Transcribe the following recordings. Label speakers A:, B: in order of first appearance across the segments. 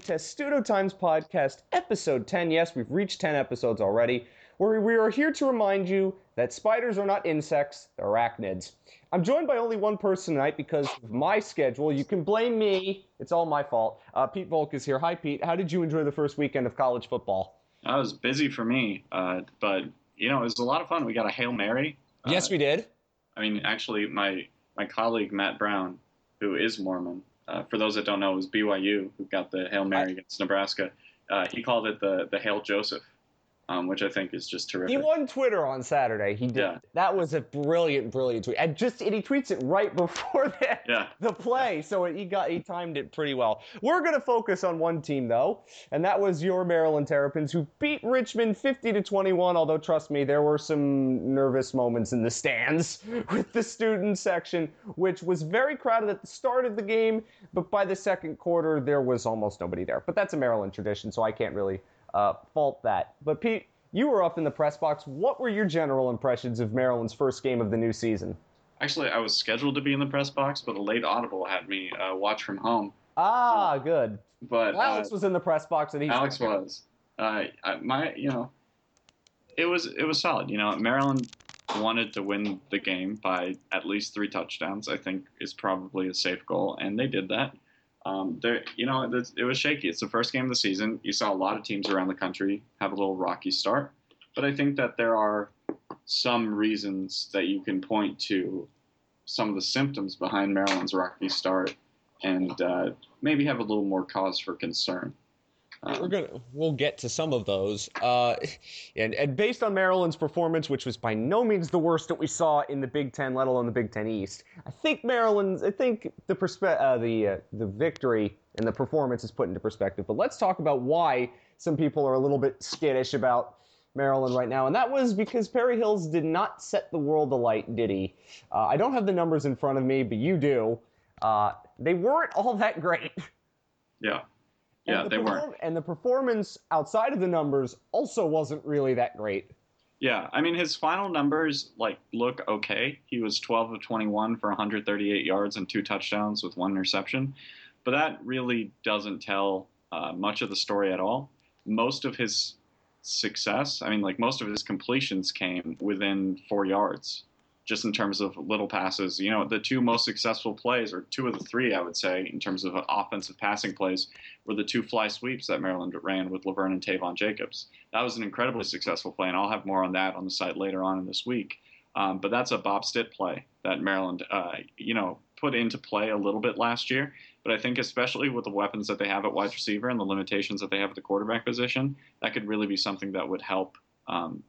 A: Testudo Times Podcast, episode 10. Yes, we've reached 10 episodes already, where we are here to remind you that spiders are not insects, they're arachnids. I'm joined by only one person tonight because of my schedule. You can blame me, it's all my fault. Uh, Pete Volk is here. Hi, Pete. How did you enjoy the first weekend of college football?
B: I was busy for me, uh, but you know it was a lot of fun. We got a hail mary. Uh,
A: yes, we did.
B: I mean, actually, my my colleague Matt Brown, who is Mormon, uh, for those that don't know, it was BYU who got the hail mary against Nebraska. Uh, he called it the the hail Joseph um, which I think is just terrific.
A: He won Twitter on Saturday. He did. Yeah. That was a brilliant, brilliant tweet, and just and he tweets it right before the
B: yeah.
A: the play, so he got he timed it pretty well. We're gonna focus on one team though, and that was your Maryland Terrapins, who beat Richmond 50 to 21. Although trust me, there were some nervous moments in the stands with the student section, which was very crowded at the start of the game, but by the second quarter there was almost nobody there. But that's a Maryland tradition, so I can't really uh, fault that. But Pete, you were up in the press box. What were your general impressions of Maryland's first game of the new season?
B: Actually, I was scheduled to be in the press box, but a late audible had me uh, watch from home.
A: Ah, good.
B: But
A: Alex
B: uh,
A: was in the press box, and he
B: Alex was. Uh, my, you know, it was it was solid. You know, Maryland wanted to win the game by at least three touchdowns. I think is probably a safe goal, and they did that. Um, there, you know, it, it was shaky. It's the first game of the season. You saw a lot of teams around the country have a little rocky start, but I think that there are some reasons that you can point to some of the symptoms behind Maryland's rocky start, and uh, maybe have a little more cause for concern.
A: We're gonna we'll get to some of those, uh, and and based on Maryland's performance, which was by no means the worst that we saw in the Big Ten, let alone the Big Ten East, I think Maryland's I think the perspe- uh, the uh, the victory and the performance is put into perspective. But let's talk about why some people are a little bit skittish about Maryland right now, and that was because Perry Hills did not set the world alight, did he? Uh, I don't have the numbers in front of me, but you do. Uh, they weren't all that great.
B: Yeah. Yeah,
A: the
B: they
A: perform-
B: weren't.
A: And the performance outside of the numbers also wasn't really that great.
B: Yeah, I mean his final numbers like look okay. He was 12 of 21 for 138 yards and two touchdowns with one interception, but that really doesn't tell uh, much of the story at all. Most of his success, I mean, like most of his completions came within four yards just in terms of little passes. You know, the two most successful plays, or two of the three, I would say, in terms of offensive passing plays, were the two fly sweeps that Maryland ran with Levern and Taivon Jacobs. That was an incredibly successful play, and I'll have more on that on the site later on in this week. Um, but that's a Bob Stitt play that Maryland, uh, you know, put into play a little bit last year. But I think especially with the weapons that they have at wide receiver and the limitations that they have at the quarterback position, that could really be something that would help um,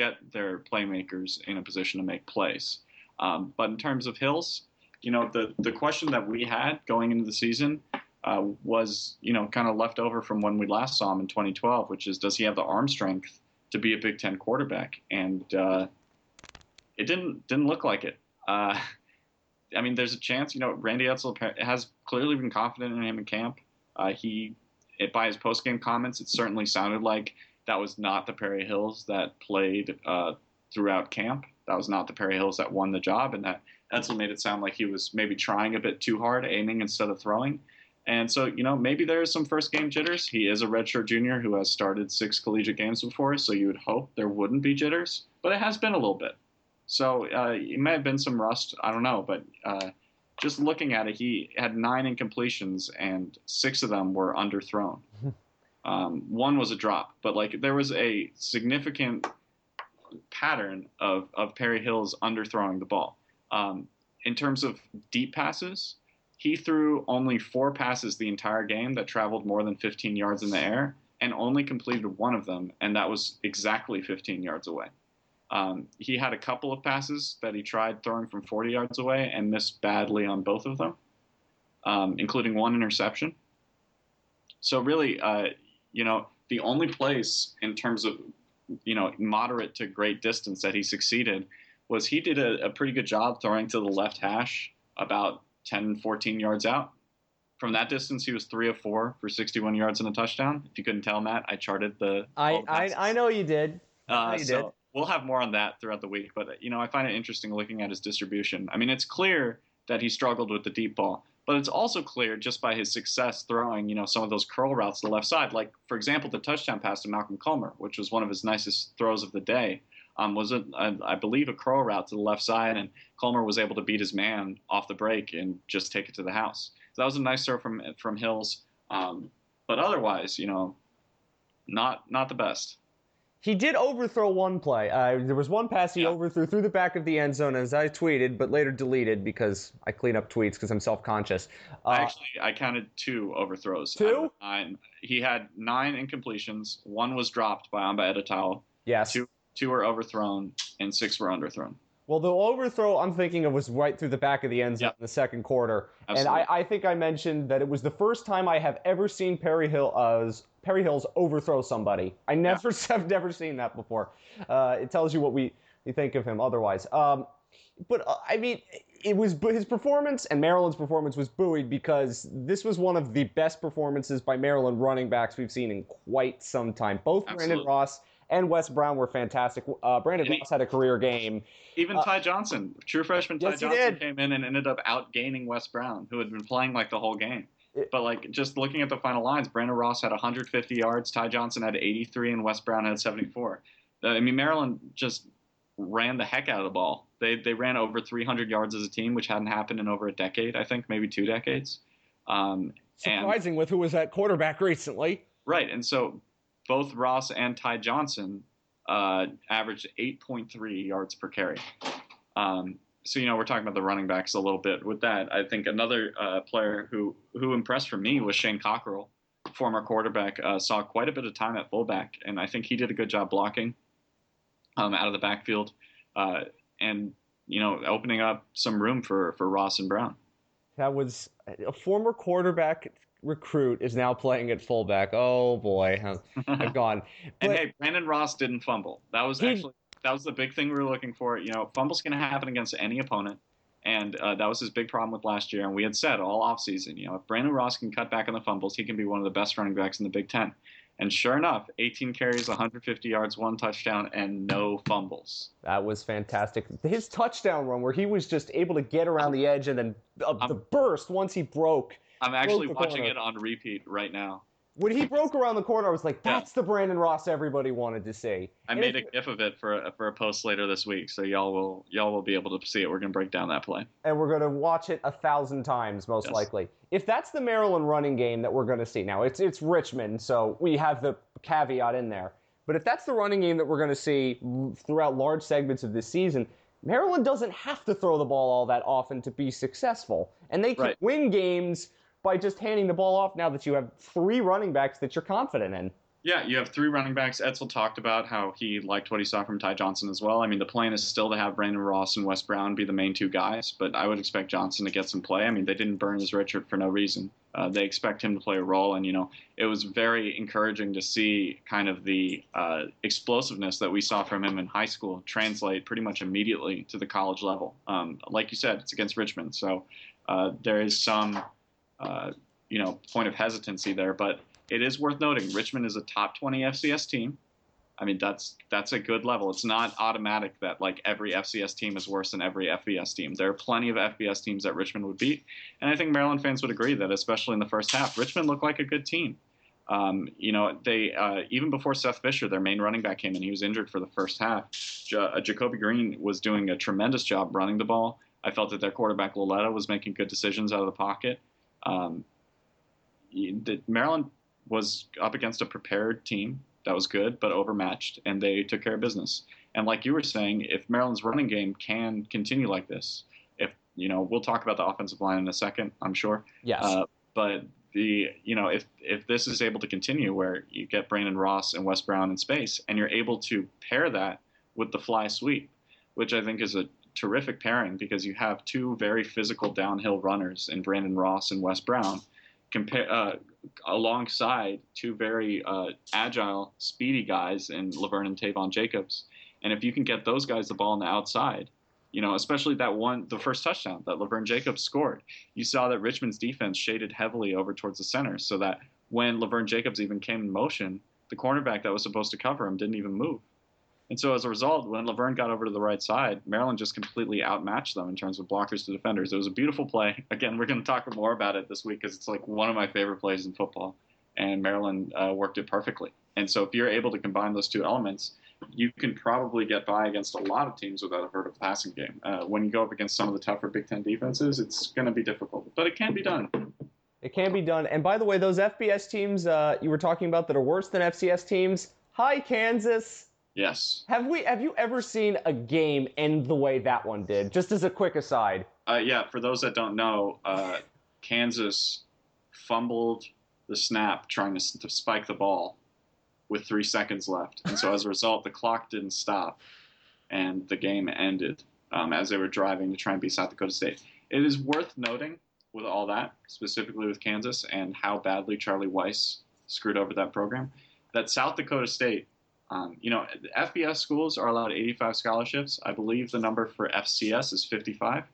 B: get their playmakers in a position to make plays. Um, but in terms of Hills, you know, the, the question that we had going into the season uh, was, you know, kind of left over from when we last saw him in 2012, which is does he have the arm strength to be a Big Ten quarterback? And uh, it didn't didn't look like it. Uh, I mean, there's a chance. You know, Randy Edsall has clearly been confident in him in camp. Uh, he, it, by his post game comments, it certainly sounded like that was not the Perry Hills that played uh, throughout camp. That was not the Perry Hills that won the job, and that Edsall made it sound like he was maybe trying a bit too hard, aiming instead of throwing. And so, you know, maybe there is some first game jitters. He is a redshirt junior who has started six collegiate games before, so you would hope there wouldn't be jitters, but it has been a little bit. So uh, it may have been some rust. I don't know, but uh, just looking at it, he had nine incompletions, and six of them were underthrown. Um, one was a drop, but like there was a significant pattern of, of Perry Hills underthrowing the ball. Um, in terms of deep passes, he threw only four passes the entire game that traveled more than 15 yards in the air and only completed one of them, and that was exactly 15 yards away. Um, he had a couple of passes that he tried throwing from 40 yards away and missed badly on both of them, um, including one interception. So, really, uh, you know, the only place in terms of, you know, moderate to great distance that he succeeded was he did a, a pretty good job throwing to the left hash about 10, 14 yards out. From that distance, he was three of four for 61 yards and a touchdown. If you couldn't tell, Matt, I charted the.
A: I, I, I know you did.
B: Uh,
A: you
B: so
A: did.
B: we'll have more on that throughout the week. But you know, I find it interesting looking at his distribution. I mean, it's clear that he struggled with the deep ball, But it's also clear just by his success throwing, you know, some of those curl routes to the left side. Like, for example, the touchdown pass to Malcolm Culmer, which was one of his nicest throws of the day, um, was, a, a, I believe, a curl route to the left side. And Culmer was able to beat his man off the break and just take it to the house. So that was a nice throw from, from Hills. Um, but otherwise, you know, not not the best.
A: He did overthrow one play. Uh, there was one pass he yeah. overthrew through the back of the end zone, as I tweeted, but later deleted because I clean up tweets because I'm self-conscious.
B: Uh, Actually, I counted two overthrows.
A: Two?
B: Nine. He had nine incompletions. One was dropped by Amba Etta-Tawo.
A: Yes.
B: Two, two were overthrown, and six were underthrown.
A: Well, the overthrow I'm thinking of was right through the back of the end zone yep. in the second quarter. Absolutely. And I, I, think I mentioned that it was the first time I have ever seen Perry Hill uh, Perry Hills overthrow somebody. I never yeah. have never seen that before. Uh, it tells you what we, we think of him otherwise. Um, but uh, I mean, it was his performance and Maryland's performance was buoyed because this was one of the best performances by Maryland running backs we've seen in quite some time. Both Absolutely. Brandon Ross and Wes Brown were fantastic. Uh, Brandon and Ross he, had a career game.
B: Even uh, Ty Johnson, true freshman Ty yes, Johnson, came in and ended up outgaining Wes Brown, who had been playing like the whole game. It, but like just looking at the final lines, Brandon Ross had 150 yards, Ty Johnson had 83, and Wes Brown had 74. Uh, I mean, Maryland just ran the heck out of the ball. They they ran over 300 yards as a team, which hadn't happened in over a decade, I think, maybe two decades. Um,
A: Surprising and, with who was at quarterback recently.
B: Right, and so both Ross and Ty Johnson uh, averaged 8.3 yards per carry. Um, so you know we're talking about the running backs a little bit with that. I think another uh, player who who impressed for me was Shane Cockerille, former quarterback. Uh, saw quite a bit of time at fullback, and I think he did a good job blocking um, out of the backfield, uh, and you know opening up some room for for Ross and Brown.
A: That was a former quarterback recruit is now playing at fullback. Oh boy, I've gone.
B: and hey, Brandon Ross didn't fumble. That was actually that was the big thing we were looking for. You know, fumbles can happen against any opponent, and uh, that was his big problem with last year. And we had said all offseason, you know, if Brandon Ross can cut back on the fumbles, he can be one of the best running backs in the Big Ten. And sure enough, 18 carries, 150 yards, one touchdown, and no fumbles.
A: That was fantastic. His touchdown run, where he was just able to get around the edge and then uh, the burst once he broke
B: I'm actually watching corner. it on repeat right now.
A: When he broke around the corner, I was like, "That's yeah. the Brandon Ross everybody wanted to see."
B: I and made a gif of it for a, for a post later this week, so y'all will y'all will be able to see it. We're gonna break down that play,
A: and we're gonna watch it a thousand times, most yes. likely. If that's the Maryland running game that we're gonna see now, it's it's Richmond, so we have the caveat in there. But if that's the running game that we're gonna see throughout large segments of this season, Maryland doesn't have to throw the ball all that often to be successful, and they can right. win games by just handing the ball off now that you have three running backs that you're confident in.
B: Yeah, you have three running backs. Edsall talked about how he liked what he saw from Ty Johnson as well. I mean, the plan is still to have Brandon Ross and Wes Brown be the main two guys, but I would expect Johnson to get some play. I mean, they didn't burn his redshirt for no reason. Uh, they expect him to play a role, and you know, it was very encouraging to see kind of the uh, explosiveness that we saw from him in high school translate pretty much immediately to the college level. Um, like you said, it's against Richmond, so uh, there is some uh, you know, point of hesitancy there. But it is worth noting Richmond is a top 20 FCS team. I mean, that's that's a good level. It's not automatic that like every FCS team is worse than every FBS team. There are plenty of FBS teams that Richmond would beat, and I think Maryland fans would agree that, especially in the first half, Richmond looked like a good team. Um, you know, they uh, even before Seth Fisher, their main running back came in, he was injured for the first half. Uh, Jacobi Green was doing a tremendous job running the ball. I felt that their quarterback Lauletta was making good decisions out of the pocket. Um, the, Maryland was up against a prepared team that was good but overmatched, and they took care of business. And like you were saying, if Maryland's running game can continue like this, if you know, we'll talk about the offensive line in a second, I'm sure.
A: Yes. Uh,
B: but the you know, if if this is able to continue, where you get Brandon Ross and Wes Brown in space, and you're able to pair that with the fly sweep, which I think is a terrific pairing because you have two very physical downhill runners in Brandon Ross and Wes Brown, compare uh, alongside two very uh, agile, speedy guys in Levern and Taivon Jacobs. And if you can get those guys the ball on the outside, you know, especially that one, the first touchdown that Levern Jacobs scored, you saw that Richmond's defense shaded heavily over towards the center, so that when Levern Jacobs even came in motion, the cornerback that was supposed to cover him didn't even move. And so as a result, when Levern got over to the right side, Maryland just completely outmatched them in terms of blockers to defenders. It was a beautiful play. Again, we're going to talk more about it this week because it's like one of my favorite plays in football, and Maryland uh, worked it perfectly. And so if you're able to combine those two elements, you can probably get by against a lot of teams without a vertical passing game. Uh, when you go up against some of the tougher Big Ten defenses, it's going to be difficult, but it can be done.
A: It can be done. And by the way, those FBS teams uh, you were talking about that are worse than FCS teams. Hi, Kansas.
B: Yes.
A: Have we? Have you ever seen a game end the way that one did? Just as a quick aside.
B: Uh, yeah. For those that don't know, uh, Kansas fumbled the snap trying to, to spike the ball with three seconds left, and so as a result, the clock didn't stop, and the game ended um, as they were driving to try and beat South Dakota State. It is worth noting with all that, specifically with Kansas and how badly Charlie Weis screwed over that program, that South Dakota State um, you know, FBS schools are allowed 85 scholarships. I believe the number for FCS is 55.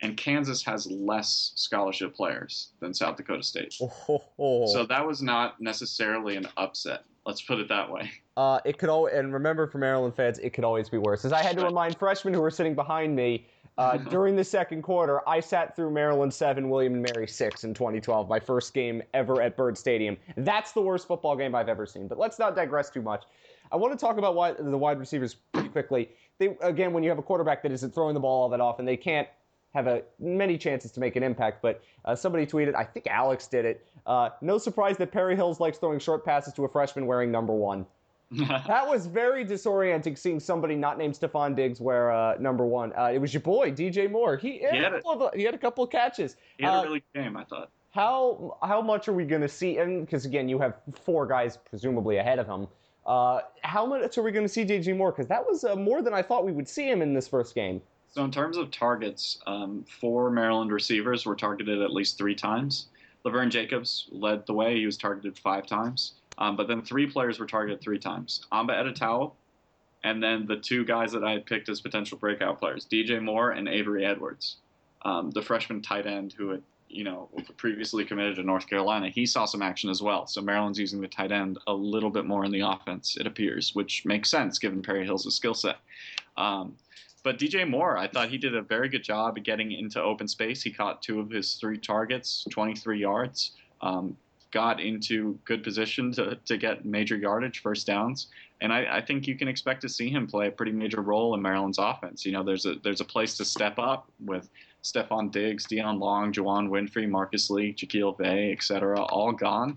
B: And Kansas has less scholarship players than South Dakota State.
A: Oh.
B: So that was not necessarily an upset. Let's put it that way.
A: Uh, it could always, and remember for Maryland fans, it could always be worse. As I had to remind freshmen who were sitting behind me uh, during the second quarter, I sat through Maryland seven, William and Mary six in 2012, my first game ever at Byrd Stadium. That's the worst football game I've ever seen. But let's not digress too much. I want to talk about why the wide receivers pretty quickly. They again, when you have a quarterback that isn't throwing the ball all that often, they can't have a many chances to make an impact. But uh, somebody tweeted, I think Alex did it. Uh, no surprise that Perry Hills likes throwing short passes to a freshman wearing number one. That was very disorienting seeing somebody not named Stefon Diggs wear uh, number one. Uh, it was your boy DJ Moore. He, he, had,
B: had
A: a couple of, he had a couple of catches.
B: he had
A: Uh,
B: a really good game, I thought.
A: How how much are we going to see? And because again, you have four guys presumably ahead of him. Uh, how much are we going to see DJ Moore? Because that was uh, more than I thought we would see him in this first game.
B: So in terms of targets, um, four Maryland receivers were targeted at least three times. Levern Jacobs led the way; he was targeted five times. Um, but then three players were targeted three times: Amba Etta-Tawo, and then the two guys that I had picked as potential breakout players: DJ Moore and Avery Edwards, um, the freshman tight end who had you know previously committed to North Carolina. He saw some action as well. So Maryland's using the tight end a little bit more in the offense, it appears, which makes sense given Perry Hills' skill set. Um, but DJ Moore, I thought he did a very good job at getting into open space. He caught two of his three targets, 23 yards, um, got into good position to, to get major yardage, first downs. And I, I think you can expect to see him play a pretty major role in Maryland's offense. You know, there's a there's a place to step up with Stefon Diggs, Deon Long, Juwann Winfree, Marcus Lee, Jacquille Veii, et cetera, all gone.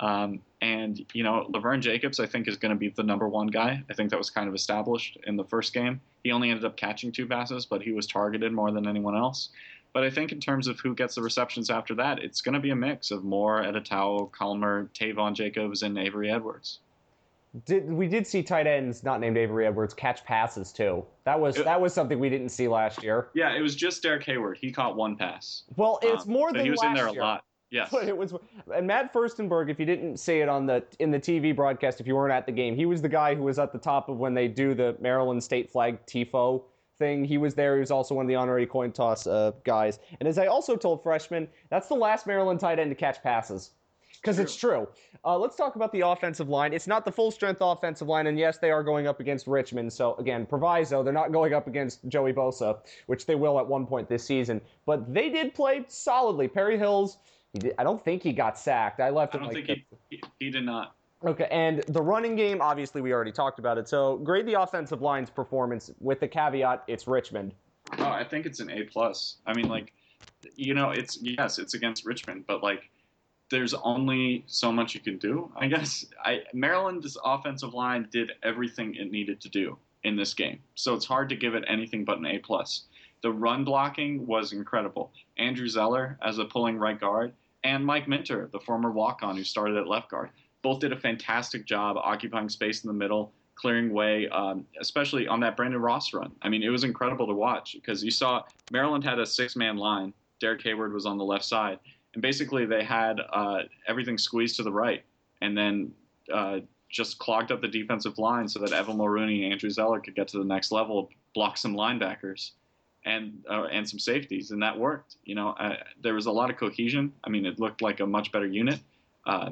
B: Um, and you know, Levern Jacobs, I think, is going to be the number one guy. I think that was kind of established in the first game. He only ended up catching two passes, but he was targeted more than anyone else. But I think in terms of who gets the receptions after that, it's going to be a mix of Moore, Etta-Tawo, Culmer, Taivon Jacobs, and Avery Edwards.
A: Did we did see tight ends not named Avery Edwards catch passes too? That was
B: It-
A: that was something we didn't see last year.
B: Yeah, it was just Derrick Hayward. He caught one pass.
A: Well, it's
B: Um,
A: more than
B: he was in there a
A: year.
B: lot. Yes.
A: But it was and Matt Furstenberg. If you didn't see it on the in the TV broadcast, if you weren't at the game, he was the guy who was at the top of when they do the Maryland state flag tifo thing. He was there. He was also one of the honorary coin toss uh, guys. And as I also told freshmen, that's the last Maryland tight end to catch passes. Because it's true. Uh, let's talk about the offensive line. It's not the full strength offensive line, and yes, they are going up against Richmond. So again, proviso, they're not going up against Joey Bosa, which they will at one point this season. But they did play solidly. Perry Hills, he did, I don't think he got sacked. I left
B: I
A: him
B: don't
A: like
B: think he, he, he did not.
A: Okay, and the running game, obviously, we already talked about it. So grade the offensive line's performance with the caveat it's Richmond.
B: Oh, I think it's an A plus. I mean, like, you know, it's yes, it's against Richmond, but like, there's only so much you can do. I guess I Maryland's offensive line did everything it needed to do in this game, so it's hard to give it anything but an A plus. The run blocking was incredible. Andrew Zeller as a pulling right guard, and Mike Minter, the former walk-on who started at left guard, both did a fantastic job occupying space in the middle, clearing way, um, especially on that Brandon Ross run. I mean, it was incredible to watch because you saw Maryland had a six-man line. Derrick Hayward was on the left side, and basically they had uh, everything squeezed to the right, and then uh, just clogged up the defensive line so that Evan Mulrooney and Andrew Zeller could get to the next level, block some linebackers. And, uh, and some safeties, and that worked. You know, uh, there was a lot of cohesion. I mean, it looked like a much better unit. Uh,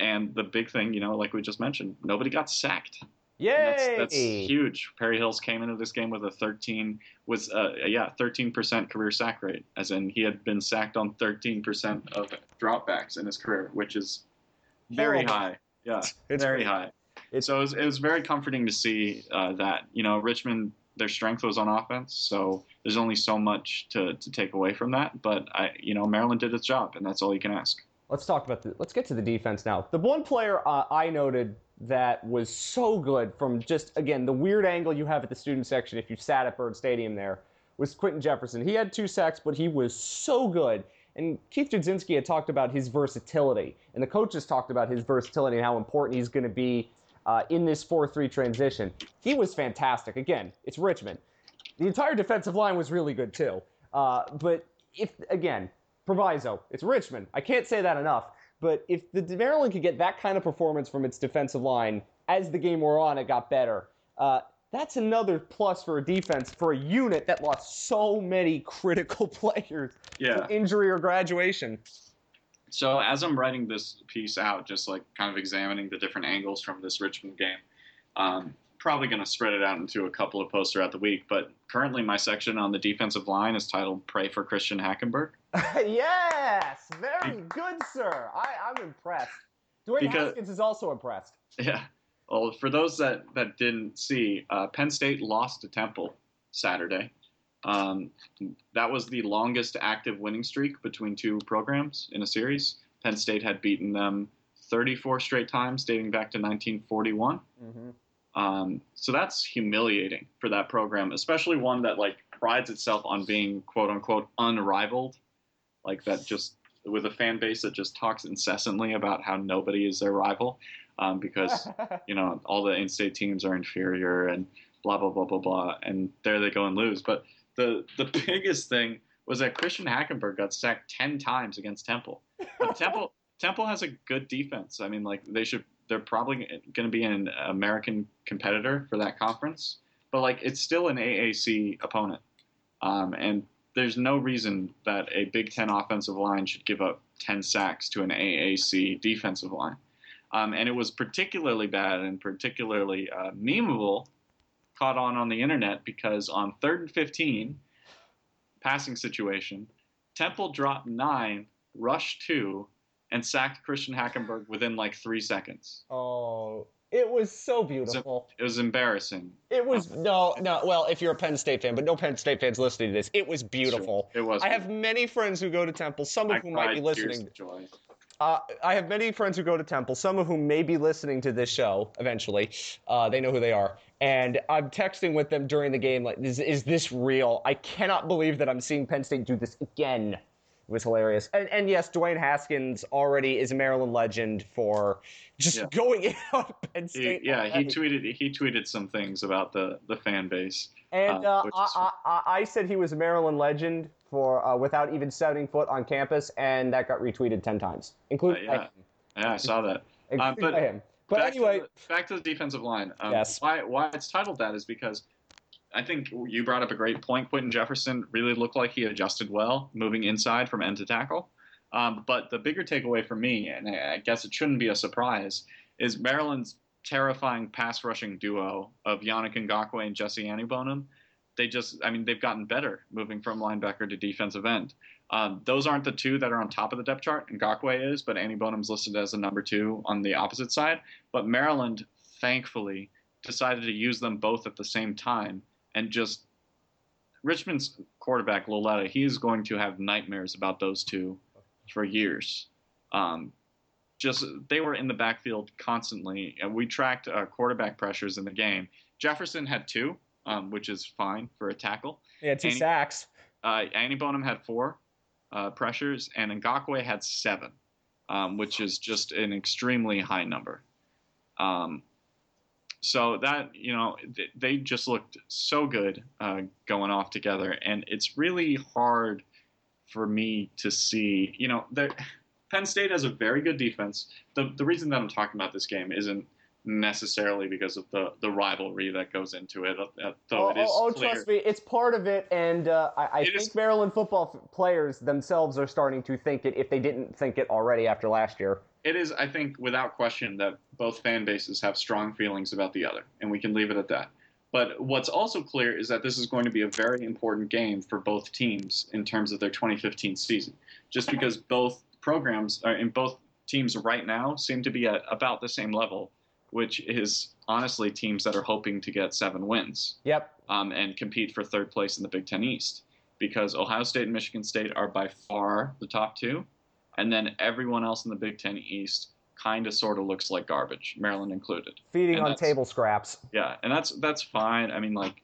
B: and the big thing, you know, like we just mentioned, nobody got sacked.
A: Yay!
B: That's, that's, huge. Perry Hills came into this game with a 13 was uh, yeah 13% career sack rate, as in he had been sacked on 13% of dropbacks in his career, which is very high. Yeah, it's very high. It's, so it was, it was, very comforting to see uh, that you know Richmond their strength was on offense, so there's only so much to, to take away from that. But I you know Maryland did its job, and that's all you can ask.
A: Let's talk about the. Let's get to the defense now. The one player uh, I noted that was so good from just again the weird angle you have at the student section if you sat at Byrd Stadium there was Quinton Jefferson. He had two sacks, but he was so good. And Keith Jadzinski had talked about his versatility, and the coaches talked about his versatility and how important he's going to be uh, in this 4-3 transition. He was fantastic. Again, it's Richmond. The entire defensive line was really good too. Uh, but if again, proviso, it's Richmond. I can't say that enough. But if the Maryland could get that kind of performance from its defensive line as the game wore on, it got better. Uh, that's another plus for a defense for a unit that lost so many critical players
B: yeah.
A: injury or graduation.
B: So as I'm writing this piece out, just like kind of examining the different angles from this Richmond game, um, probably going to spread it out into a couple of posts throughout the week. But currently, my section on the defensive line is titled "Pray for Christian Hackenberg."
A: yes, very good, sir. I, I'm impressed. Dwayne because, Haskins is also impressed.
B: Yeah. Well, for those that, that didn't see, uh, Penn State lost to Temple Saturday. Um, that was the longest active winning streak between two programs in a series. Penn State had beaten them 34 straight times, dating back to 1941. Mm-hmm. Um, so that's humiliating for that program, especially one that like prides itself on being quote unquote unrivaled, like that just with a fan base that just talks incessantly about how nobody is their rival, um, because you know all the in-state teams are inferior and blah blah blah blah blah, and there they go and lose. But the the biggest thing was that Christian Hackenberg got sacked ten times against Temple. But Temple Temple has a good defense. I mean, like they should. They're probably going to be an American competitor for that conference, but like it's still an AAC opponent, um, and there's no reason that a Big Ten offensive line should give up ten sacks to an AAC defensive line. Um, and it was particularly bad and particularly uh, memeable caught on on the internet because on third and 15, passing situation, Temple dropped nine, rushed two, and sacked Christian Hackenberg within like three seconds.
A: Oh, it was so beautiful.
B: It was, embarrassing.
A: It was no, no. Well, if you're a Penn State fan, but no Penn State fans listening to this, it was beautiful.
B: It was.
A: I have many friends who go to Temple, some of I whom might be listening. Uh, I have many friends who go to Temple, some of whom may be listening to this show eventually. Uh, they know who they are. And I'm texting with them during the game, like, is, is this real? I cannot believe that I'm seeing Penn State do this again. Was hilarious. And, and yes, Dwayne Haskins already is a Maryland legend for just yeah. going in on Penn State.
B: He, yeah, already. he tweeted he tweeted some things about the, the fan base.
A: And uh, uh, I, I, I, said he was a Maryland legend for uh, without even setting foot on campus, and that got retweeted ten times, including
B: uh, yeah. yeah, I saw that.
A: Uh, but him. But
B: back
A: anyway,
B: to the, back to the defensive line.
A: Um, yes.
B: Why why it's titled that is because I think you brought up a great point. Quinton Jefferson really looked like he adjusted well, moving inside from end to tackle. Um, but the bigger takeaway for me, and I guess it shouldn't be a surprise, is Maryland's terrifying pass rushing duo of Yannick Ngakoue and Jesse Aniebonam they just, I mean, they've gotten better moving from linebacker to defensive end. Um, those aren't the two that are on top of the depth chart. Ngakoue is, but Aniebonam's listed as a number two on the opposite side. But Maryland, thankfully, decided to use them both at the same time and just Richmond's quarterback Lauletta, he is going to have nightmares about those two for years. Um, just they were in the backfield constantly, and we tracked uh, quarterback pressures in the game. Jefferson had two, um, which is fine for a tackle.
A: Yeah, two Annie, sacks.
B: Uh, Aniebonam had four uh, pressures, and Ngakoue had seven, um, which is just an extremely high number. Um, so that you know, they just looked so good uh, going off together, and it's really hard for me to see. You know, Penn State has a very good defense. The the reason that I'm talking about this game isn't necessarily because of the, the rivalry that goes into it. Uh, though
A: oh,
B: it is
A: oh, oh trust me, it's part of it, and uh, I, I think is, Maryland football players themselves are starting to think it if they didn't think it already after last year.
B: It is, I think, without question, that both fan bases have strong feelings about the other, and we can leave it at that. But what's also clear is that this is going to be a very important game for both teams in terms of their 2015 season, just because both programs uh, and both teams right now seem to be at about the same level, which is honestly teams that are hoping to get seven wins
A: Yep.
B: um, and compete for third place in the Big Ten East, because Ohio State and Michigan State are by far the top two, and then everyone else in the Big Ten East kind of sort of looks like garbage, Maryland included.
A: Feeding
B: And
A: on table scraps.
B: Yeah, and that's that's fine. I mean, like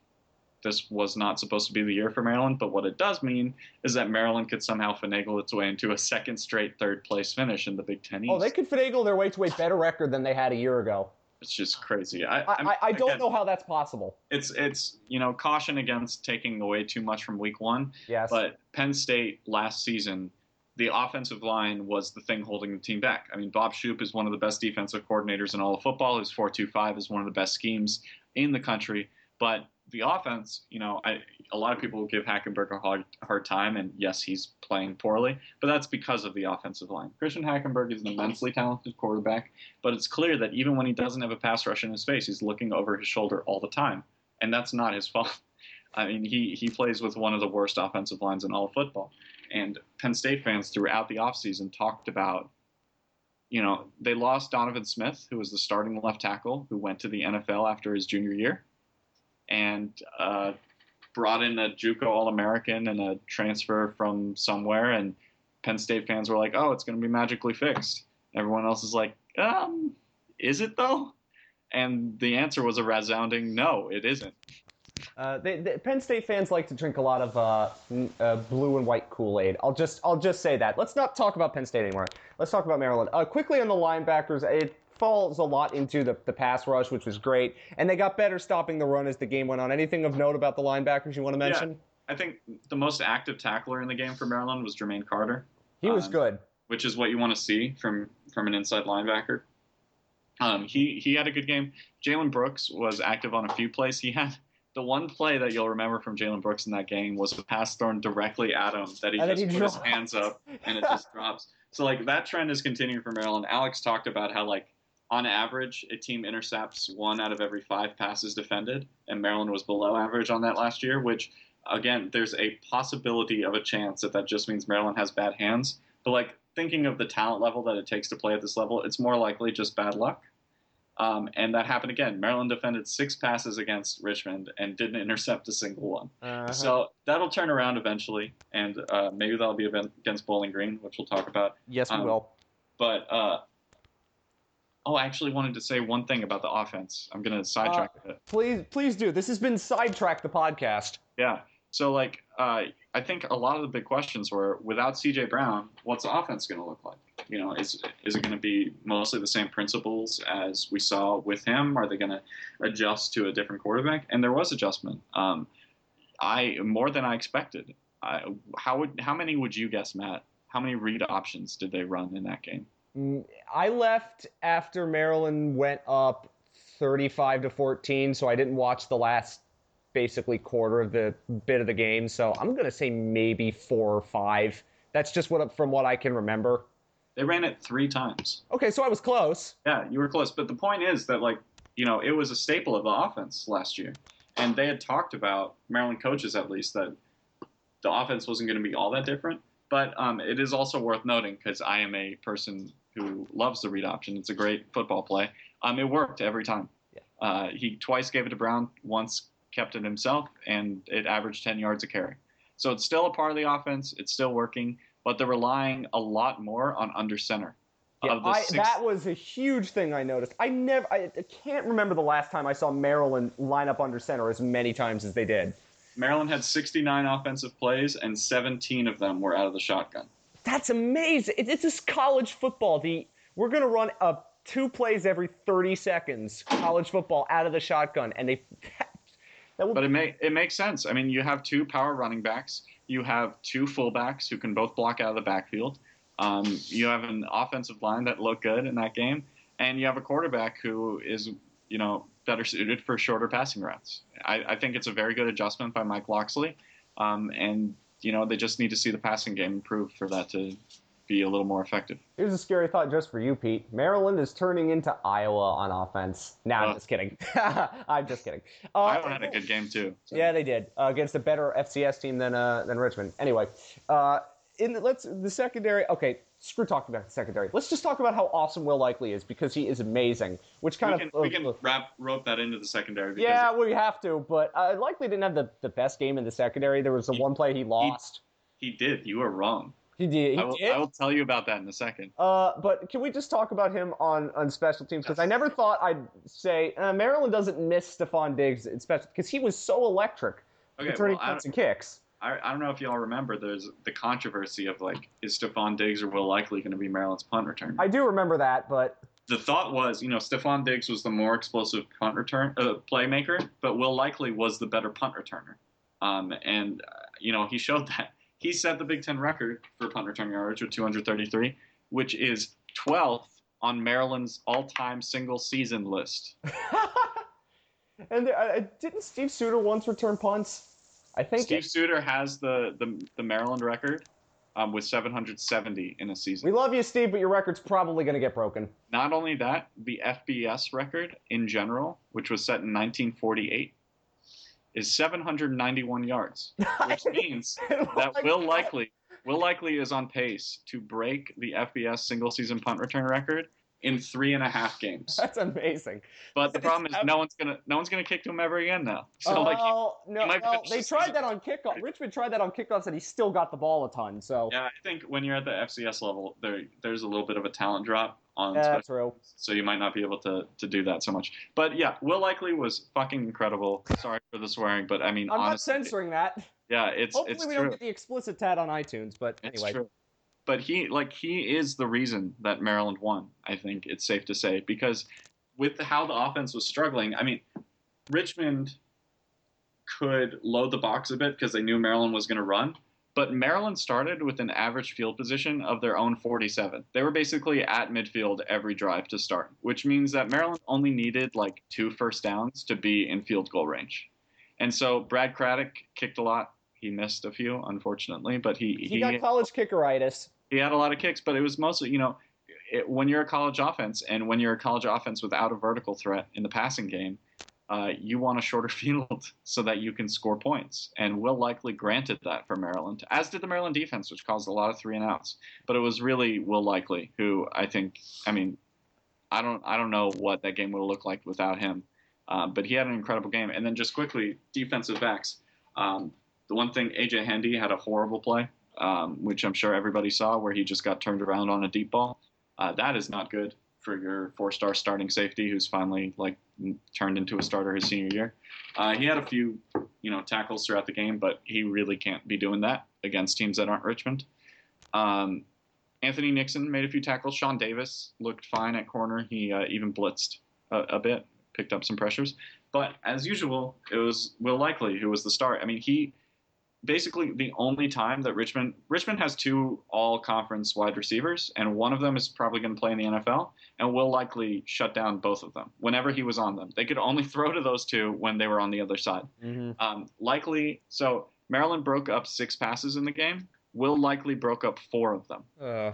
B: this was not supposed to be the year for Maryland, but what it does mean is that Maryland could somehow finagle its way into a second straight third place finish in the Big Ten East.
A: Oh, they could finagle their way to a better record than they had a year ago.
B: It's just crazy. I,
A: I, I, I don't
B: again,
A: know how that's possible.
B: It's it's you know caution against taking away too much from Week One,
A: Yes.
B: but Penn State last season. The offensive line was the thing holding the team back. I mean, Bob Shoop is one of the best defensive coordinators in all of football. His 4-2-5 is one of the best schemes in the country. But the offense, you know, I, a lot of people will give Hackenberg a hard, hard time, and yes, he's playing poorly, but that's because of the offensive line. Christian Hackenberg is an immensely talented quarterback, but it's clear that even when he doesn't have a pass rush in his face, he's looking over his shoulder all the time, and that's not his fault. I mean, he, he plays with one of the worst offensive lines in all of football. And Penn State fans throughout the offseason talked about, you know, they lost Donovan Smith, who was the starting left tackle, who went to the NFL after his junior year, and uh, brought in a JUCO All American and a transfer from somewhere. And Penn State fans were like, oh, it's going to be magically fixed. Everyone else is like, um, is it though? And the answer was a resounding no, it isn't.
A: Uh, they, they, Penn State fans like to drink a lot of uh, n- uh, blue and white Kool Aid. I'll just I'll just say that. Let's not talk about Penn State anymore. Let's talk about Maryland. Uh, quickly on the linebackers, it falls a lot into the, the pass rush, which was great, and they got better stopping the run as the game went on. Anything of note about the linebackers you want to mention?
B: Yeah, I think the most active tackler in the game for Maryland was Jermaine Carter.
A: He was
B: Um,
A: good.
B: which is what you want to see from from an inside linebacker. Um, he he had a good game. Jalen Brooks was active on a few plays. He had the one play that you'll remember from Jalen Brooks in that game was a pass thrown directly at him that he
A: And
B: just
A: he
B: put his hands up and it just drops. So like that trend is continuing for Maryland. Alex talked about how like on average a team intercepts one out of every five passes defended, and Maryland was below average on that last year. Which again, there's a possibility of a chance that that just means Maryland has bad hands. But like thinking of the talent level that it takes to play at this level, it's more likely just bad luck. Um, and that happened again. Maryland defended six passes against Richmond and didn't intercept a single one.
A: Uh-huh.
B: So that'll turn around eventually, and uh, maybe that'll be against Bowling Green, which we'll talk about.
A: yes, we
B: um,
A: will.
B: But uh, oh, I actually wanted to say one thing about the offense. I'm going to sidetrack a bit.
A: Please, please do. This has been sidetrack the podcast.
B: Yeah. So like, uh, I think a lot of the big questions were without CJ Brown, what's the offense going to look like? You know, is is it going to be mostly the same principles as we saw with him? Are they going to adjust to a different quarterback? And there was adjustment. Um, I more than I expected. I, how would how many would you guess, Matt? How many read options did they run in that game?
A: Mm, I left after Maryland went up 35 to 14, so I didn't watch the last basically quarter of the bit of the game. So I'm gonna say maybe four or five. That's just what from what I can remember.
B: They ran it three times.
A: Okay, so I was close.
B: Yeah, you were close. But the point is that, like, you know, it was a staple of the offense last year. And they had talked about, Maryland coaches at least, that the offense wasn't going to be all that different. But um, it is also worth noting, because I am a person who loves the read option, it's a great football play. Um, it worked every time.
A: Yeah.
B: Uh, he twice gave it to Brown, once kept it himself, and it averaged 10 yards a carry. So it's still a part of the offense, it's still working, but they're relying a lot more on under center.
A: Yeah, I,
B: six-
A: that was a huge thing I noticed. I never, I, I can't remember the last time I saw Maryland line up under center as many times as they did.
B: Maryland had 69 offensive plays, and 17 of them were out of the shotgun.
A: That's amazing. It, it's just college football. The we're gonna run a two plays every 30 seconds. College football out of the shotgun, and they. That,
B: But it, may, it makes sense. I mean, you have two power running backs, you have two fullbacks who can both block out of the backfield, um, you have an offensive line that looked good in that game, and you have a quarterback who is, you know, better suited for shorter passing routes. I, I think it's a very good adjustment by Mike Locksley, um, and you know they just need to see the passing game improve for that to be a little more effective.
A: Here's a scary thought just for you, Pete. Maryland is turning into Iowa on offense. Nah, I'm
B: Uh.
A: just kidding. I'm just kidding. Uh,
B: Iowa had a good game too. so.
A: Yeah, they did uh, against a better FCS team than uh, than Richmond. Anyway, uh, in the, let's the secondary. Okay, screw talking about the secondary. Let's just talk about how awesome Will Likely is because he is amazing. Which kind
B: we can,
A: of
B: we can
A: uh,
B: wrap rope that into the secondary. Because
A: yeah, we have to. But uh, Likely didn't have the, the best game in the secondary. There was the
B: He-
A: one play he lost.
B: he did. You were wrong.
A: He, did. He
B: I will,
A: did.
B: I will tell you about that in a second.
A: Uh, but can we just talk about him on, on special teams? Because I never thought I'd say uh, Maryland doesn't miss Stefon Diggs in special because he was so electric
B: Okay,
A: returning
B: well,
A: punts and kicks.
B: I, I don't know if y'all remember. There's the controversy of like, is Stefon Diggs or Will Likely going to be Maryland's punt returner?
A: I do remember that, but
B: the thought was, you know, Stefon Diggs was the more explosive punt return uh, playmaker, but Will Likely was the better punt returner. Um, and uh, you know, he showed that. He set the Big Ten record for punt return yards with 233, which is 12th on Maryland's all-time single season list.
A: and there, uh, didn't Steve Suter once return punts? I think
B: Steve Suter has the the, the Maryland record um, with 770 in a season.
A: we love you, Steve, but your record's probably going to get broken.
B: Not only that, the FBS record in general, which was set in 1948, is 791 yards, which means oh that Will Likely Will Likely is on pace to break the FBS single season punt return record in three and a half games.
A: That's amazing.
B: But the problem is no one's gonna no one's gonna kick to him ever again now. So like
A: oh no, well, they
B: the
A: tried that on kickoff. Richmond tried that on kickoffs, and he still got the ball a ton. So
B: yeah, I think when you're at the FCS level, there there's a little bit of a talent drop on
A: yeah, true.
B: so you might not be able to to do that so much. But yeah, Will Likely was fucking incredible. Sorry for the swearing, but I mean
A: I'm not
B: honestly,
A: censoring that.
B: yeah, it's
A: Hopefully,
B: it's
A: we
B: true.
A: don't get the explicit tat on iTunes. But
B: It's
A: anyway,
B: true. But he like he is the reason that Maryland won. I think it's safe to say because with how the offense was struggling, I mean, Richmond could load the box a bit because they knew Maryland was going to run. But Maryland started with an average field position of their own 47. They were basically at midfield every drive to start, which means that Maryland only needed like two first downs to be in field goal range. And so Brad Craddock kicked a lot. He missed a few, unfortunately, but he
A: he got college kickeritis.
B: He had a lot of kicks, but it was mostly, you know, it, when you're a college offense and when you're a college offense without a vertical threat in the passing game, uh, you want a shorter field so that you can score points. And Will Likely granted that for Maryland, as did the Maryland defense, which caused a lot of three and outs. But it was really Will Likely who I think, I mean, I don't, I don't know what that game would have looked like without him. Um, but he had an incredible game. And then just quickly, defensive backs. Um, the one thing, AJ Hendy had a horrible play um, which I'm sure everybody saw, where he just got turned around on a deep ball. Uh, that is not good for your four-star starting safety, who's finally like turned into a starter his senior year. Uh, he had a few, you know, tackles throughout the game, but he really can't be doing that against teams that aren't Richmond. Um, Anthony Nixon made a few tackles. Sean Davis looked fine at corner. He uh, even blitzed a, a bit, picked up some pressures. But as usual, it was Will Likely who was the star. I mean, he basically the only time that Richmond Richmond has two all conference wide receivers, and one of them is probably going to play in the NFL, and will likely shut down both of them whenever he was on them. They could only throw to those two when they were on the other side.
A: Mm-hmm.
B: Um, likely, so Maryland broke up six passes in the game. Will likely broke up four of them.
A: Uh,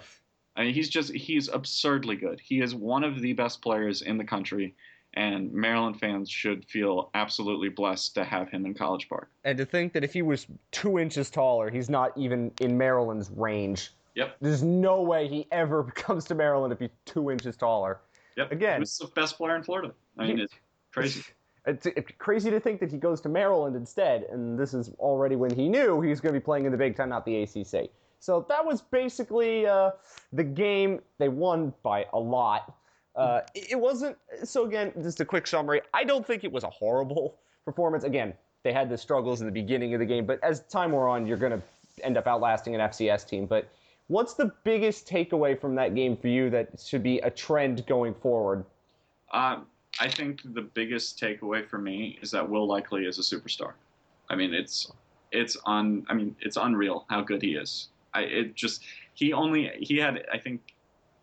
B: I mean, he's just he's absurdly good. He is one of the best players in the country, and Maryland fans should feel absolutely blessed to have him in College Park.
A: and to think that if he was two inches taller, he's not even in Maryland's range.
B: Yep.
A: There's no way he ever comes to Maryland if he's two inches taller.
B: Yep.
A: Again.
B: he was the best player in Florida. I mean, it's crazy.
A: It's, it's crazy to think that he goes to Maryland instead, and this is already when he knew he was going to be playing in the Big Ten, not the ACC. So that was basically uh, the game. They won by a lot. Uh, it wasn't. So again, just a quick summary. I don't think it was a horrible performance. Again, they had the struggles in the beginning of the game, but as time wore on, you're going to end up outlasting an FCS team. But what's the biggest takeaway from that game for you that should be a trend going forward?
B: Um, I think the biggest takeaway for me is that Will Likely is a superstar. I mean, it's it's un I mean, it's unreal how good he is. I it just he only he had I think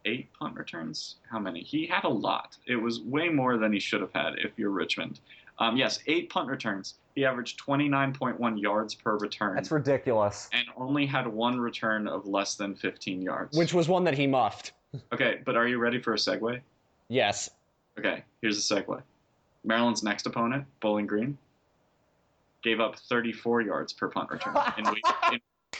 B: eight punt returns. How many? He had a lot. It was way more than he should have had if you're Richmond. Um, yes, eight punt returns. He averaged 29.1 yards per return.
A: That's ridiculous.
B: And only had one return of less than 15 yards.
A: Which was one that he muffed.
B: Okay, but are you ready for a segue?
A: Yes.
B: Okay, here's a segue. Maryland's next opponent, Bowling Green, gave up 34 yards per punt return in week, in,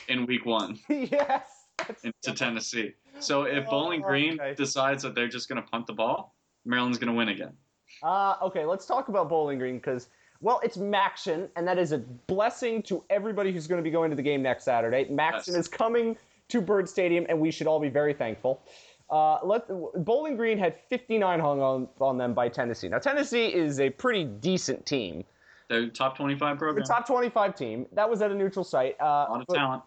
B: in week one
A: yes.
B: In, to Tennessee. So if
A: Oh,
B: Bowling Green
A: okay.
B: decides that they're just going to punt the ball, Maryland's going to win again.
A: Uh, okay, let's talk about Bowling Green because, well, it's MACtion, and that is a blessing to everybody who's going to be going to the game next Saturday. MACtion
B: Yes.
A: is coming to Byrd Stadium, and we should all be very thankful. Uh, let, Bowling Green had 59 hung on, on them by Tennessee. Now, Tennessee is a pretty decent team.
B: They're top 25 program.
A: The top 25 team. That was at a neutral site. Uh,
B: a lot of
A: but
B: talent.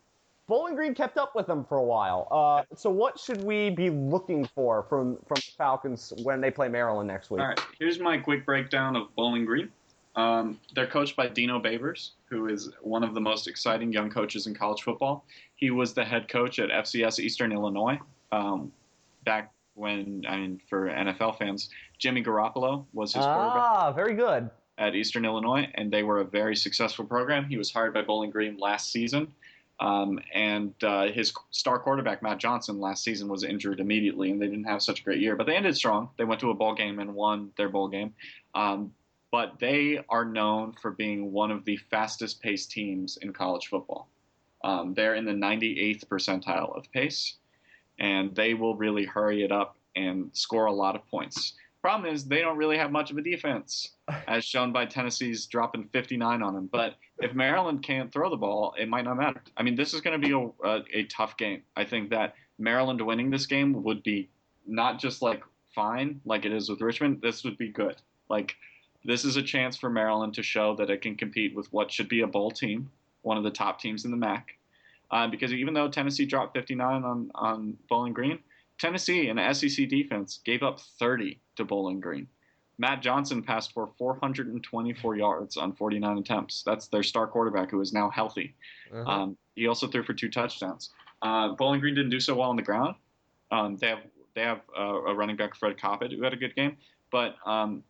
A: Bowling Green kept up with them for a while. Uh, so, what should we be looking for from, from the Falcons when they play Maryland next week?
B: All right, here's my quick breakdown of Bowling Green. Um, they're coached by Dino Babers, who is one of the most exciting young coaches in college football. He was the head coach at FCS Eastern Illinois um, back when, I mean, for NFL fans, Jimmy Garoppolo was his quarterback
A: Ah, very good.
B: at Eastern Illinois, and they were a very successful program. He was hired by Bowling Green last season, um, and uh, his star quarterback Matt Johnson last season was injured immediately, and they didn't have such a great year. But they ended strong. They went to a bowl game and won their bowl game. Um, but they are known for being one of the fastest paced teams in college football. Um, they're in the 98th percentile of pace, and they will really hurry it up and score a lot of points. Problem is, they don't really have much of a defense, as shown by Tennessee's dropping 59 on them. But if Maryland can't throw the ball, it might not matter. I mean, this is going to be a, a, a tough game. I think that Maryland winning this game would be not just like fine, like it is with Richmond. This would be good. Like, this is a chance for Maryland to show that it can compete with what should be a bowl team, one of the top teams in the MAC. Uh, because even though Tennessee dropped 59 on, on Bowling Green, Tennessee, an SEC defense, gave up 30 to Bowling Green. Matt Johnson passed for 424 yards on 49 attempts. That's their star quarterback, who is now healthy.
A: Uh-huh.
B: Um, he also threw for two touchdowns. Uh, Bowling Green didn't do so well on the ground. Um, they have they have uh, a running back, Fred Coppet, who had a good game, but um,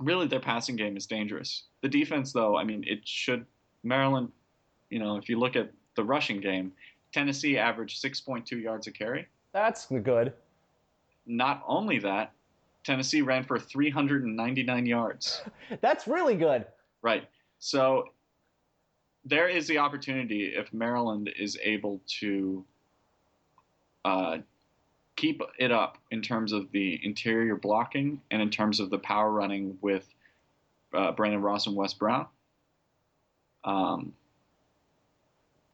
B: really their passing game is dangerous. The defense, though, I mean, it should Maryland. You know, if you look at the rushing game, Tennessee averaged 6.2 yards a carry.
A: That's good.
B: Not only that, Tennessee ran for 399 yards.
A: That's really good.
B: Right. So there is the opportunity if Maryland is able to uh, keep it up in terms of the interior blocking and in terms of the power running with uh, Brandon Ross and Wes Brown. Um,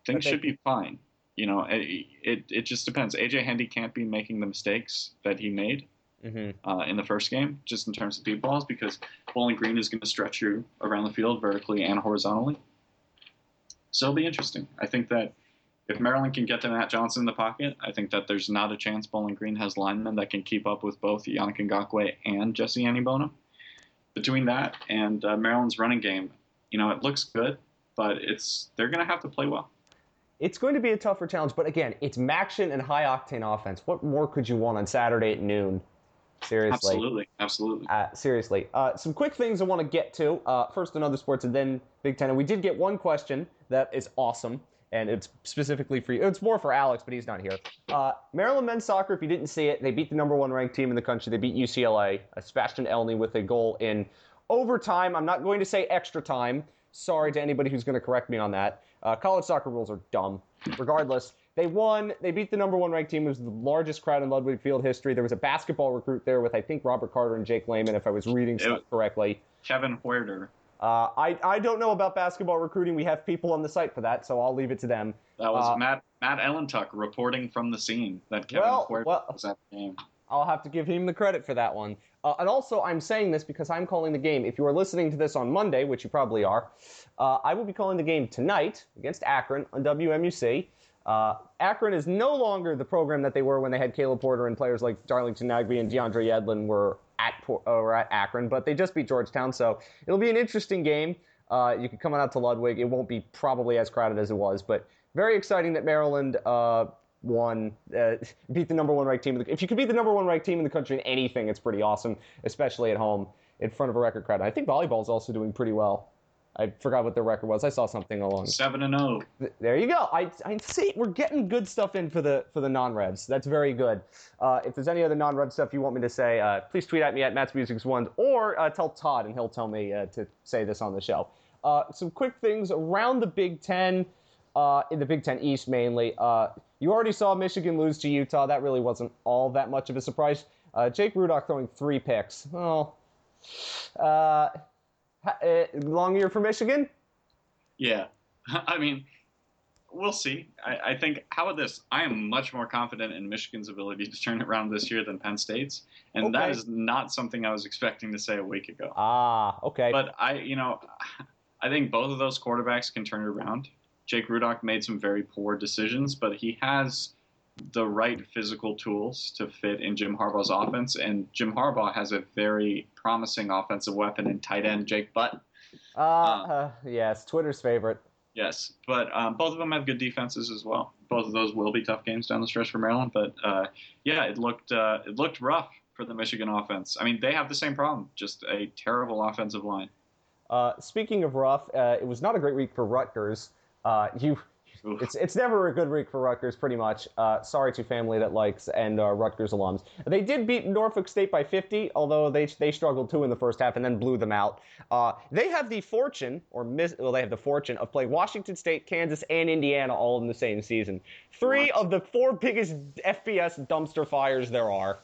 B: things should be fine. You know, it, it, it just depends. AJ Hendy can't be making the mistakes that he made
A: Mm-hmm.
B: uh, in the first game, just in terms of deep balls, because Bowling Green is going to stretch you around the field vertically and horizontally. So it'll be interesting. I think that if Maryland can get to Matt Johnson in the pocket, I think that there's not a chance Bowling Green has linemen that can keep up with both Yannick Ngakoue and Jesse Aniebonam. Between that and uh, Maryland's running game, you know, it looks good, but it's they're going to have to play well.
A: It's going to be a tougher challenge, but again, it's MACtion and high octane offense. What more could you want on Saturday at noon? Seriously.
B: Absolutely, absolutely.
A: Uh, seriously. Uh, some quick things I want to get to. Uh, first, another sports, and then Big Ten. And we did get one question that is awesome, and it's specifically for you. It's more for Alex, but he's not here. Uh, Maryland men's soccer, if you didn't see it, they beat the number one ranked team in the country. They beat UCLA. Uh, Sebastian Elney with a goal in overtime. I'm not going to say extra time. Sorry to anybody who's going to correct me on that. Uh, college soccer rules are dumb. Regardless, they won. They beat the number one ranked team. It was the largest crowd in Ludwig Field history. There was a basketball recruit there with, I think, Robert Carter and Jake Layman, if I was reading stuff correctly.
B: Kevin Huerter.
A: Uh, I, I don't know about basketball recruiting. We have people on the site for that, so I'll leave it to them.
B: That was
A: Uh,
B: Matt Matt Ellentuck reporting from the scene that Kevin
A: Well,
B: Huerter
A: well-
B: was at the game.
A: I'll have to give him the credit for that one. Uh, and also, I'm saying this because I'm calling the game. If you are listening to this on Monday, which you probably are, uh, I will be calling the game tonight against Akron on WMUC. Uh, Akron is no longer the program that they were when they had Caleb Porter and players like Darlington Nagbe and DeAndre Yedlin were at uh, at Akron, but they just beat Georgetown, so it'll be an interesting game. Uh, you can come on out to Ludwig. It won't be probably as crowded as it was, but very exciting that Maryland uh, won, uh, beat the number one ranked team. If you could beat the number one ranked team in the country in anything, it's pretty awesome, especially at home. in front of a record crowd. I think volleyball is also doing pretty well. I forgot what their record was. I saw something along.
B: Seven and zero.
A: There you go. I, I see. We're getting good stuff in for the for the non-revs. That's very good. Uh, if there's any other non-rev stuff you want me to say, uh, please tweet at me at Matt's Musics One or uh, tell Todd and he'll tell me uh, to say this on the show. Uh, some quick things around the Big Ten, uh, in the Big Ten East mainly. you already saw Michigan lose to Utah. That really wasn't all that much of a surprise. Jake Rudock throwing three picks. Well, uh, long year for Michigan?
B: Yeah. I mean, we'll see. I, I, think, how about this? I am much more confident in Michigan's ability to turn it around this year than Penn State's. And okay. that is not something I was expecting to say a week ago.
A: Ah, okay.
B: But I, you know, I think both of those quarterbacks can turn it around. Jake Rudock made some very poor decisions, but he has the right physical tools to fit in Jim Harbaugh's offense. And Jim Harbaugh has a very promising offensive weapon in tight end Jake Butt.
A: Uh, uh, yes, Twitter's favorite.
B: Yes, but um, both of them have good defenses as well. Both of those will be tough games down the stretch for Maryland. But uh, yeah, it looked uh, it looked rough for the Michigan offense. I mean, they have the same problem, just a terrible offensive line.
A: Uh, speaking of rough, uh, it was not a great week for Rutgers. you it's it's never a good week for Rutgers, pretty much. Uh, sorry to family that likes and uh, Rutgers alums. They did beat Norfolk State by 50, although they they struggled too in the first half and then blew them out. Uh, they have the fortune, or miss, well, they have the fortune of playing Washington State, Kansas, and Indiana all in the same season. Three what? of the four biggest FBS dumpster fires there are.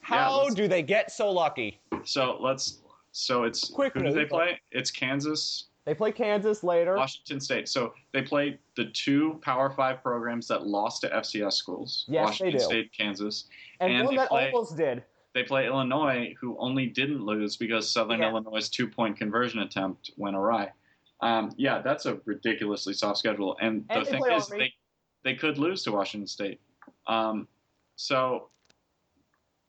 A: How yeah, do they get so lucky?
B: So let's. So it's Quickly, who do they play? It's Kansas,
A: they play Kansas later.
B: Washington State. So they play the two Power Five programs that lost to FCS schools.
A: Yes,
B: Washington
A: they do.
B: State, Kansas,
A: and, and one that play, almost did.
B: They play Illinois, who only didn't lose because Southern yeah. Illinois' two-point conversion attempt went awry. Um, yeah, that's a ridiculously soft schedule. And, and the thing is, they they could lose to Washington State. Um, so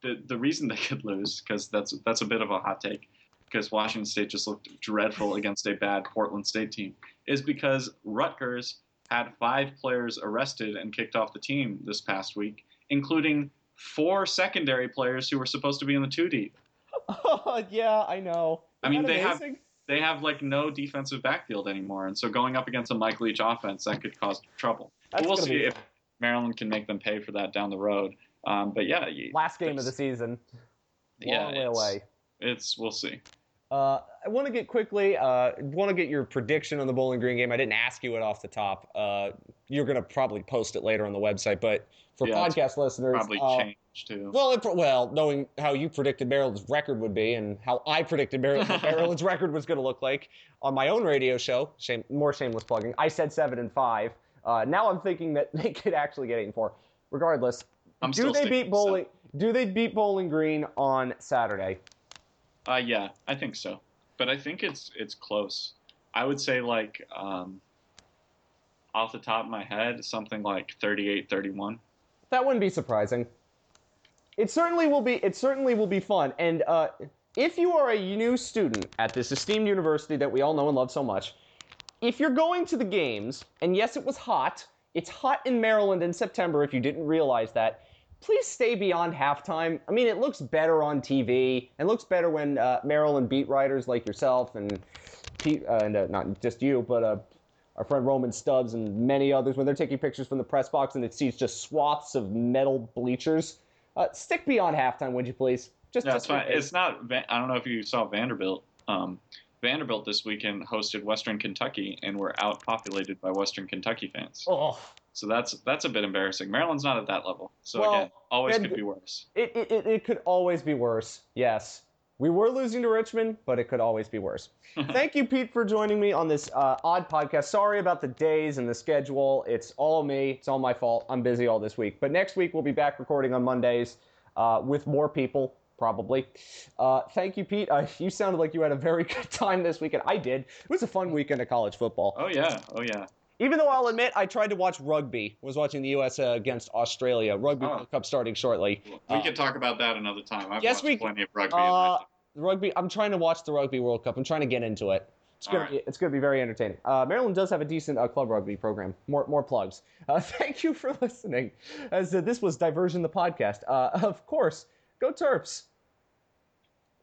B: the the reason they could lose because that's that's a bit of a hot take because Washington State just looked dreadful against a bad Portland State team, is because Rutgers had five players arrested and kicked off the team this past week, including four secondary players who were supposed to be in the two deep.
A: Oh, yeah, I know.
B: Isn't I mean, they have they have like no defensive backfield anymore, and so going up against a Mike Leach offense that could cause trouble. But we'll see be... if Maryland can make them pay for that down the road. Um, but yeah,
A: last game of the season, long yeah, way away.
B: It's we'll see.
A: Uh, I want to get quickly. Uh, want to get your prediction on the Bowling Green game. I didn't ask you it off the top. Uh, you're going to probably post it later on the website, but for yeah, podcast listeners,
B: probably uh, change too.
A: Well, it, well, knowing how you predicted Maryland's record would be, and how I predicted Maryland's, Maryland's record was going to look like on my own radio show. Shame, more shameless plugging. I said seven and five. Uh, now I'm thinking that they could actually get eight and four. Regardless,
B: I'm
A: do they beat Bowling? Do they beat Bowling Green on Saturday?
B: Uh, yeah, I think so. But I think it's it's close. I would say like um, off the top of my head, something like 38-31.
A: That wouldn't be surprising. It certainly will be. It certainly will be fun. And uh, if you are a new student at this esteemed university that we all know and love so much, if you're going to the games, and yes, it was hot. It's hot in Maryland in September. If you didn't realize that, please stay beyond halftime. I mean, it looks better on TV. It looks better when uh, Maryland beat writers like yourself and Pete, uh, and uh, not just you, but uh, our friend Roman Stubbs and many others when they're taking pictures from the press box and it sees just swaths of metal bleachers. Uh, stick beyond halftime, would you please?
B: Just yeah, it's fine. It's not. I don't know if you saw Vanderbilt. Um, Vanderbilt this weekend hosted Western Kentucky and were outpopulated by Western Kentucky fans.
A: Oh,
B: so that's that's a bit embarrassing. Maryland's not at that level. So well, again, always could be worse.
A: It, it, it could always be worse. Yes. We were losing to Richmond, but it could always be worse. Thank you, Pete, for joining me on this uh, odd podcast. Sorry about the days and the schedule. It's all me. It's all my fault. I'm busy all this week. But next week, we'll be back recording on Mondays uh, with more people, probably. Uh, thank you, Pete. Uh, you sounded like you had a very good time this weekend. I did. It was a fun weekend of college football.
B: Oh, yeah. Oh, yeah.
A: Even though I'll admit I tried to watch rugby, was watching the U.S. Uh, against Australia. Rugby oh. World Cup starting shortly.
B: We uh, can talk about that another time. I've yes, watched we, plenty of rugby.
A: Uh, rugby. I'm trying to watch the Rugby World Cup. I'm trying to get into it. It's gonna, right. be, it's gonna be very entertaining. Uh, Maryland does have a decent uh, club rugby program. More more plugs. Uh, thank you for listening. As uh, this was Diversion the podcast. Uh, of course, go Terps.